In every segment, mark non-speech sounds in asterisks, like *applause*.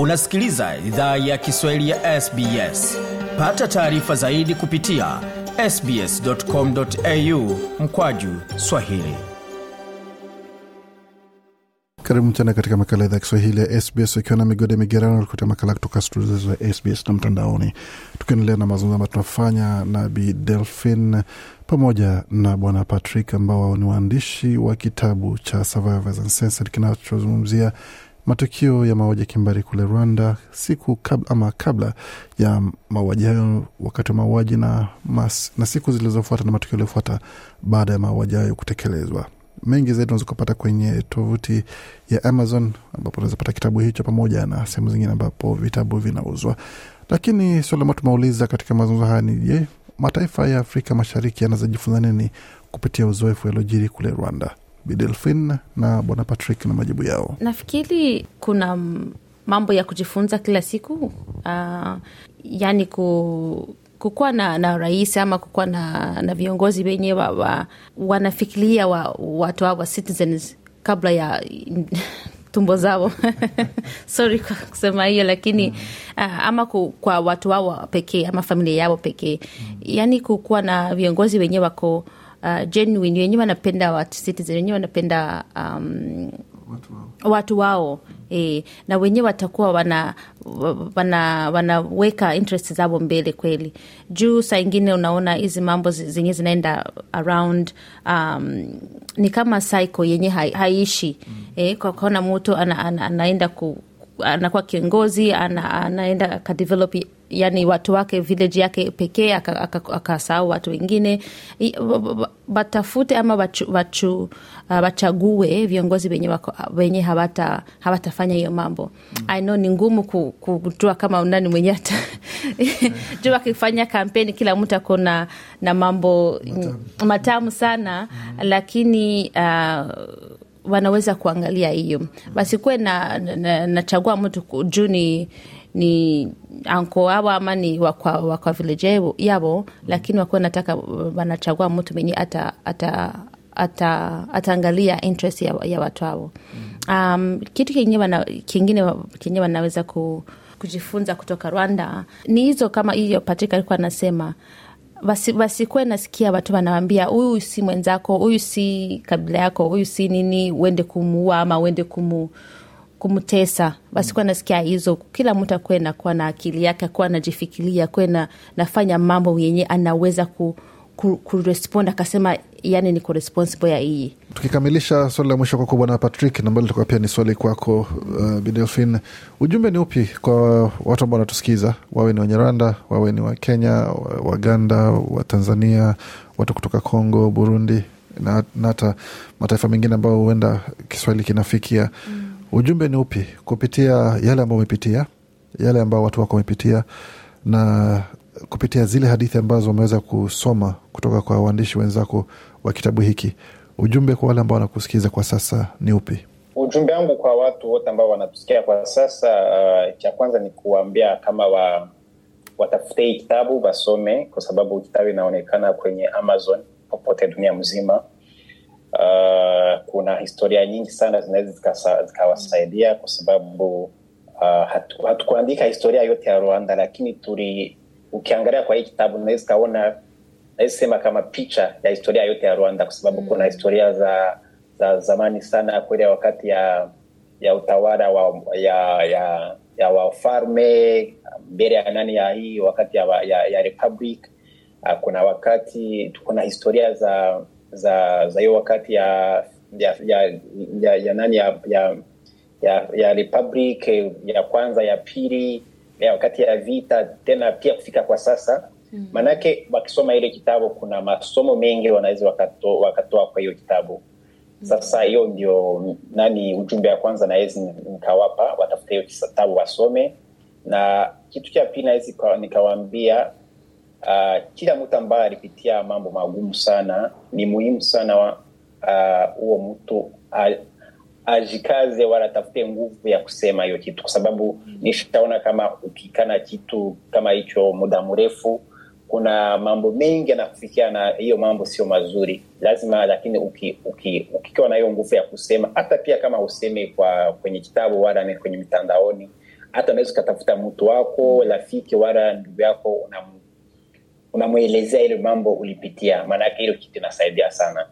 unasikiliza idhaa ya kiswahili ya sbs pata taarifa zaidi kupitia sbscomau mkwaju swahili. Karibu tena katika makala idhaa ya kiswahili ya sbs ukiwa na migode migerano kutia makala kutoka studio za sbs na mtandaoni. Tukiendelea na mazungumzo ambayo tunafanya na bi delphin pamoja na bwana patrick ambao ni waandishi wa kitabu cha survivors uncensored kinachozungumzia matukio ya mauaji ya kimbari kule rwanda siku kabla, ama kabla ya mauaji hayo wakati wa mauaji na, mas, na siku zilizofuata na matukio yaliyofuata baada ya mauaji hayo kutekelezwa. Mengi zaidi unaweza kupata kwenye tovuti ya amazon ambapo unaweza pata kitabu hicho pamoja na sehemu zingine ambapo vitabu vinauzwa. Lakini swali ambayo tumeuliza katika mazungumzo haya ni je mataifa ya afrika mashariki yanazojifunza nini kupitia uzoefu yaliojiri kule rwanda bidelfin na bwana patrick na majibu yao. Nafikiri kuna mambo ya kujifunza kila siku uh, yani ku kukuwa na, na rais ama kukuwa na, na viongozi wenye wa, wa, wanafikiria wa, watu wa citizens kabla ya *laughs* tumbo zao. *laughs* Sorry kwa kusema hiyo lakini uh, ama ku, kwa watu wao pekee ama familia yao pekee. Yaani kukuwa na viongozi wenye wako uh, genuine. Wenyewe wanapenda watu citizen wenyewe wanapenda um, watu wao. watu wao e, na wenyewe watakuwa wana, wana wanaweka interest zao mbele kweli. Juu saa ingine unaona hizi mambo zenyewe zinaenda around um, ni kama cycle yenye hai, haiishi. Mm. e, kwa kuona mtu ana, ana, anaenda ku anakuwa kiongozi ana, anaenda akadevelop yani watu wake village yake pekee akasahau watu wengine watafute ama wachu, wachu, uh, wachague viongozi wenye, wenye hawata hawatafanya hiyo mambo mm. I know ni ngumu kujua kama nani mwenye hata *laughs* juu akifanya kampeni kila mtu ako na, na mambo matamu, matamu sana mm. lakini uh, wanaweza kuangalia hiyo basikuwe na, na, nachagua mtu juu ni ni anko wao ama ni wakwa, wakwa village yao lakini wakuwa nataka wanachagua mtu mwenye ata, ata, ata, ataangalia interest ya, ya watu hao um, kitu kingine wana, kingine kenye wanaweza ku, kujifunza kutoka rwanda ni hizo kama hiyo Patrick alikuwa anasema wasikuwe nasikia watu wanawambia huyu si mwenzako huyu si kabila yako huyu si nini uende kumuua ama uende kumu kumtesa basikuwa nasikia hizo kila mtu akuwe nakuwa na akili yake akuwa anajifikiria akuwe na, nafanya mambo yenye anaweza ku, ku, kurespond akasema yani niko responsible ya hii. Tukikamilisha swali la mwisho kwako bwana patrick ambalo litakuwa pia ni swali kwako uh, bidelfin ujumbe ni upi kwa watu ambao wanatusikiza? Wawe ni wanyarwanda wawe ni wakenya waganda wa tanzania watu kutoka congo burundi na hata mataifa mengine ambayo huenda kiswahili kinafikia. Mm ujumbe ni upi kupitia yale ambao umepitia yale ambao watu wako wamepitia na kupitia zile hadithi ambazo wameweza kusoma kutoka kwa waandishi wenzako wa kitabu hiki ujumbe kwa wale ambao wanakusikiza kwa sasa ni upi? Ujumbe wangu kwa watu wote ambao wanatusikia kwa sasa uh, cha kwanza ni kuwaambia kama wa, watafute hii kitabu wasome kwa sababu kitabu inaonekana kwenye amazon popote dunia mzima uh, kuna historia nyingi sana zinaweza zikawasaidia kwa sababu uh, hatu, hatukuandika historia yote ya rwanda lakini tuli ukiangalia kwa hii kitabu naweza kaona naweza sema kama picha ya historia yote ya rwanda kwa sababu mm. kuna historia za za zamani sana kule wakati ya ya utawala wa ya ya ya wafalme mbele ya nani ya hii wakati ya, ya, ya republic uh, kuna wakati kuna historia za za za hiyo wakati ya ya ya, ya, ya nani ya, ya ya ya republic ya kwanza ya pili ya wakati ya vita tena pia kufika kwa sasa. Mm. maanake wakisoma ile kitabu kuna masomo mengi wanaweza wakatoa wakato kwa hiyo kitabu. Sasa hiyo ndio nani ujumbe wa kwanza nawezi nikawapa watafute hiyo kitabu wasome. Na kitu cha pili nawezi nikawaambia uh, kila mtu ambaye alipitia mambo magumu sana ni muhimu sana huo uh, mtu ajikaze wala atafute nguvu ya kusema hiyo kitu. Kwa sababu nishaona kama ukikana kitu kama hicho muda mrefu kuna mambo mengi yanakufikia na hiyo mambo sio mazuri. Lazima lakini uki, uki, ukikiwa na hiyo nguvu ya kusema hata pia kama useme kwa kwenye kitabu wala kwenye mitandaoni hata unaweza ukatafuta mtu wako rafiki wala ndugu yako unam, unamwelezea ile mambo ulipitia. Maanake hilo kitu inasaidia sana.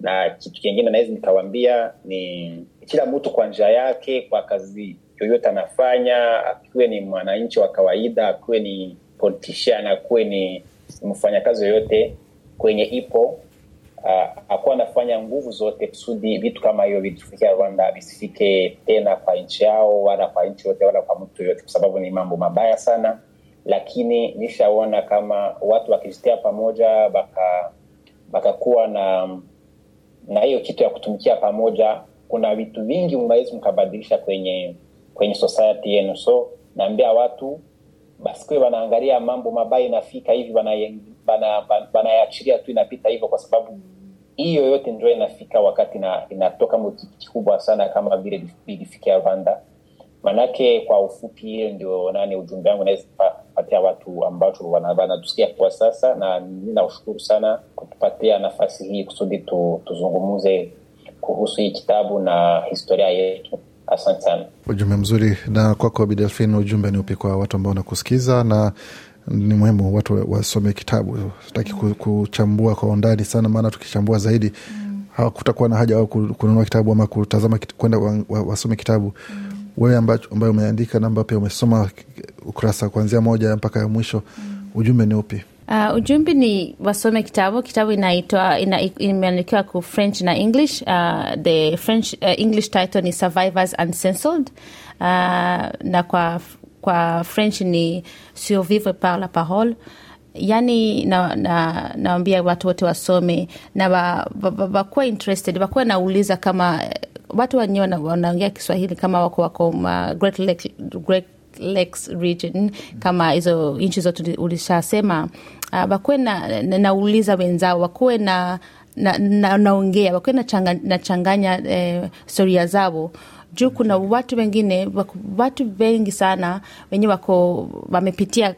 Na kitu kingine naweza nikawambia ni kila mtu kwa njia yake kwa kazi yoyote anafanya akiwe ni mwananchi wa kawaida akiwe ni politician akuwe ni mfanyakazi yoyote kwenye ipo uh, akuwa anafanya nguvu zote kusudi vitu kama hiyo vitufikia rwanda visifike tena kwa nchi yao wala kwa nchi yote wala kwa mtu yoyote kwa sababu ni mambo mabaya sana lakini nishaona kama watu wakizitia pamoja baka bakakuwa na na hiyo kitu ya kutumikia pamoja kuna vitu vingi mnawezi mkabadilisha kwenye kwenye society yenu. So naambia watu basikuwe wanaangalia mambo mabaya inafika hivi wanayaachilia bana, bana tu inapita hivyo kwa sababu hiyo yote ndio inafika wakati na, inatoka mkitu sana kama vile vilifikia rwanda manake kwa ufupi hiyo ndio nani ujumbe wangu naweza patia watu ambacho wanatusikia kwa sasa na ninaushukuru sana kutupatia nafasi hii kusudi tu, tuzungumuze kuhusu hii kitabu na historia yetu. Asante sana. Ujumbe mzuri. Na kwako bidelfin ujumbe ni upi kwa watu ambao wanakusikiza na ni muhimu watu wasome kitabu? Sitaki kuchambua kwa undani sana maana tukichambua zaidi mm. hakutakuwa na haja wao kununua kitabu ama kutazama kwenda wasome kitabu. Mm wewe ambayo umeandika namba pia umesoma ukurasa kuanzia moja mpaka ya mwisho mm. ujumbe ni upi? Uh, ujumbe ni wasome kitabu. Kitabu inaitwa ina, imeandikiwa ku french na english. Uh, the french uh, english title ni survivors uncensored. Uh, na kwa kwa french ni survivre par la parole. Yani nawambia na, na watu wote wasome. Na wakuwa interested wakuwa nauliza kama watu wenyewe wanaongea kiswahili kama wako wako ma Great Lake, Great Lakes region kama hizo nchi zote ulishasema. Uh, wakuwe na, na, nauliza wenzao wakuwe na naongea na, na wakuwe nachanganya na eh, storia zao. Juu kuna watu wengine watu wengi sana wenye wako wamepitia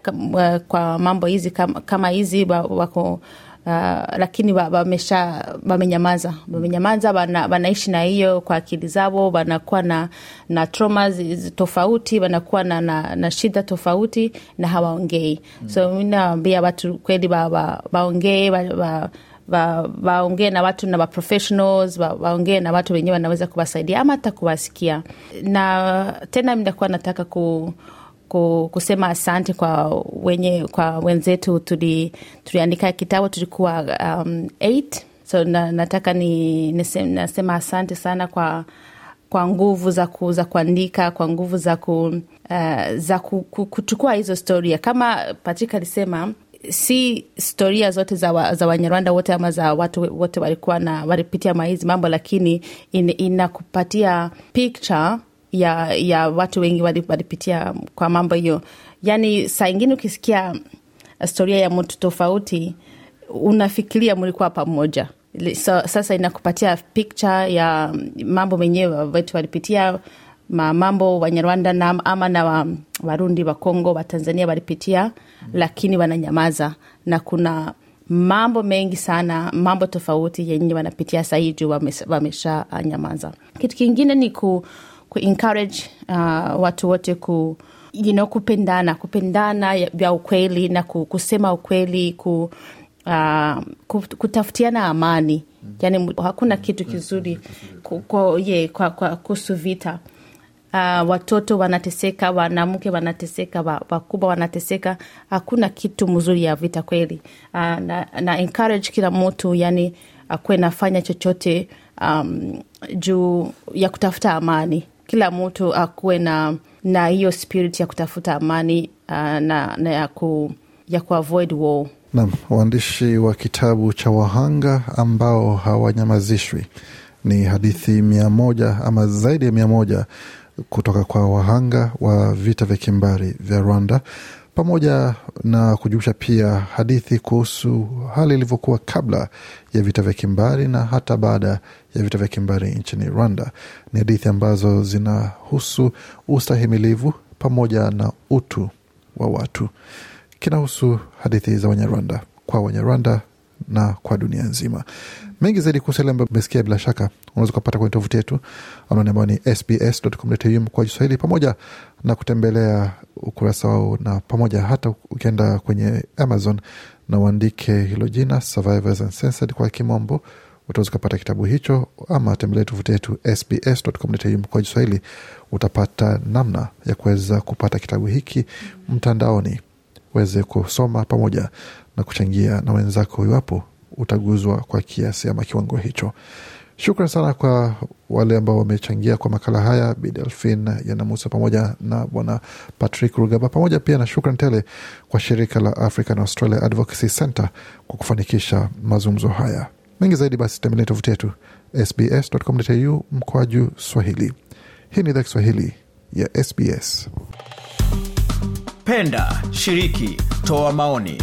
kwa mambo hizi kama, kama hizi wako Uh, lakini wamesha wamenyamaza. Wamenyamaza wana, wanaishi na hiyo kwa akili zao wanakuwa na na trauma tofauti wanakuwa na, na, na shida tofauti na hawaongei. Mm. so mi nawambia watu kweli waongee wa, wa, wa, waongee na watu na waprofessionals waongee na watu wenyewe wanaweza kuwasaidia ama hata kuwasikia. Na tena minakuwa nataka ku kusema asante kwa wenye kwa wenzetu tuli, tuliandika kitabu tulikuwa um, eight. so na, nataka ni nisema, nasema asante sana kwa kwa nguvu za, ku, za kuandika kwa nguvu za, ku, uh, za ku, ku, kuchukua hizo storia kama Patrick alisema si storia zote za, wa, za Wanyarwanda wote ama za watu wote walikuwa na walipitia mahizi mambo, lakini in, inakupatia picture ya ya watu wengi walipitia kwa mambo hiyo. Yani saa ingine ukisikia storia ya mtu tofauti unafikiria mlikuwa pamoja. So, sasa inakupatia picture ya mambo menyewe wetu walipitia mambo Wanyarwanda na, ama na wa, Warundi wa Kongo wa Tanzania walipitia mm. Lakini wananyamaza na kuna mambo mengi sana, mambo tofauti yenye wanapitia sahii juu wamesha nyamaza. Kitu kingine ni ku ku encourage uh, watu wote ku you know, kupendana kupendana vya ukweli na kusema ukweli ku, uh, kutafutiana amani. Yani hakuna kitu kizuri kwa, yeah, kwa, kwa kuhusu vita. Uh, watoto wanateseka wanamke wanateseka wakubwa wanateseka. Hakuna kitu mzuri ya vita kweli. Uh, na, na encourage kila mtu yani akuwe nafanya chochote um, juu ya kutafuta amani kila mtu akuwe na na hiyo spirit ya kutafuta amani uh, na, na ya, ku, ya kuavoid war. Naam, waandishi wa kitabu cha wahanga ambao hawanyamazishwi ni hadithi mia moja ama zaidi ya mia moja kutoka kwa wahanga wa vita vya kimbari vya Rwanda pamoja na kujumuisha pia hadithi kuhusu hali ilivyokuwa kabla ya vita vya kimbari na hata baada ya vita vya kimbari nchini Rwanda. Ni hadithi ambazo zinahusu ustahimilivu pamoja na utu wa watu. Kinahusu hadithi za Wanyarwanda kwa Wanyarwanda na kwa dunia nzima. Mengi zaidi kuhusu yale ambayo umesikia, bila shaka unaweza ukapata kwenye tovuti yetu anaoni ambayo ni sbs.com.au kwa Kiswahili, pamoja na kutembelea ukurasa wao, na pamoja hata ukienda kwenye Amazon na uandike hilo jina Survivors Uncensored kwa kimombo utaweza ukapata kitabu hicho, ama tembelea tovuti yetu sbs.com.au kwa Kiswahili, utapata namna ya kuweza kupata kitabu hiki mtandaoni. Uweze kusoma pamoja na kuchangia na wenzako iwapo utaguzwa kwa kiasi ama kiwango hicho. Shukran sana kwa wale ambao wamechangia kwa makala haya, Bi Delphin Yanamusa pamoja na Bwana Patrick Rugaba, pamoja pia na shukran tele kwa shirika la African Australia Advocacy Center kwa kufanikisha mazungumzo haya. Mengi zaidi basi tembelea tovuti yetu sbs.com.au mkwaju Swahili. Hii ni idhaa Kiswahili ya SBS. Penda, shiriki, toa maoni.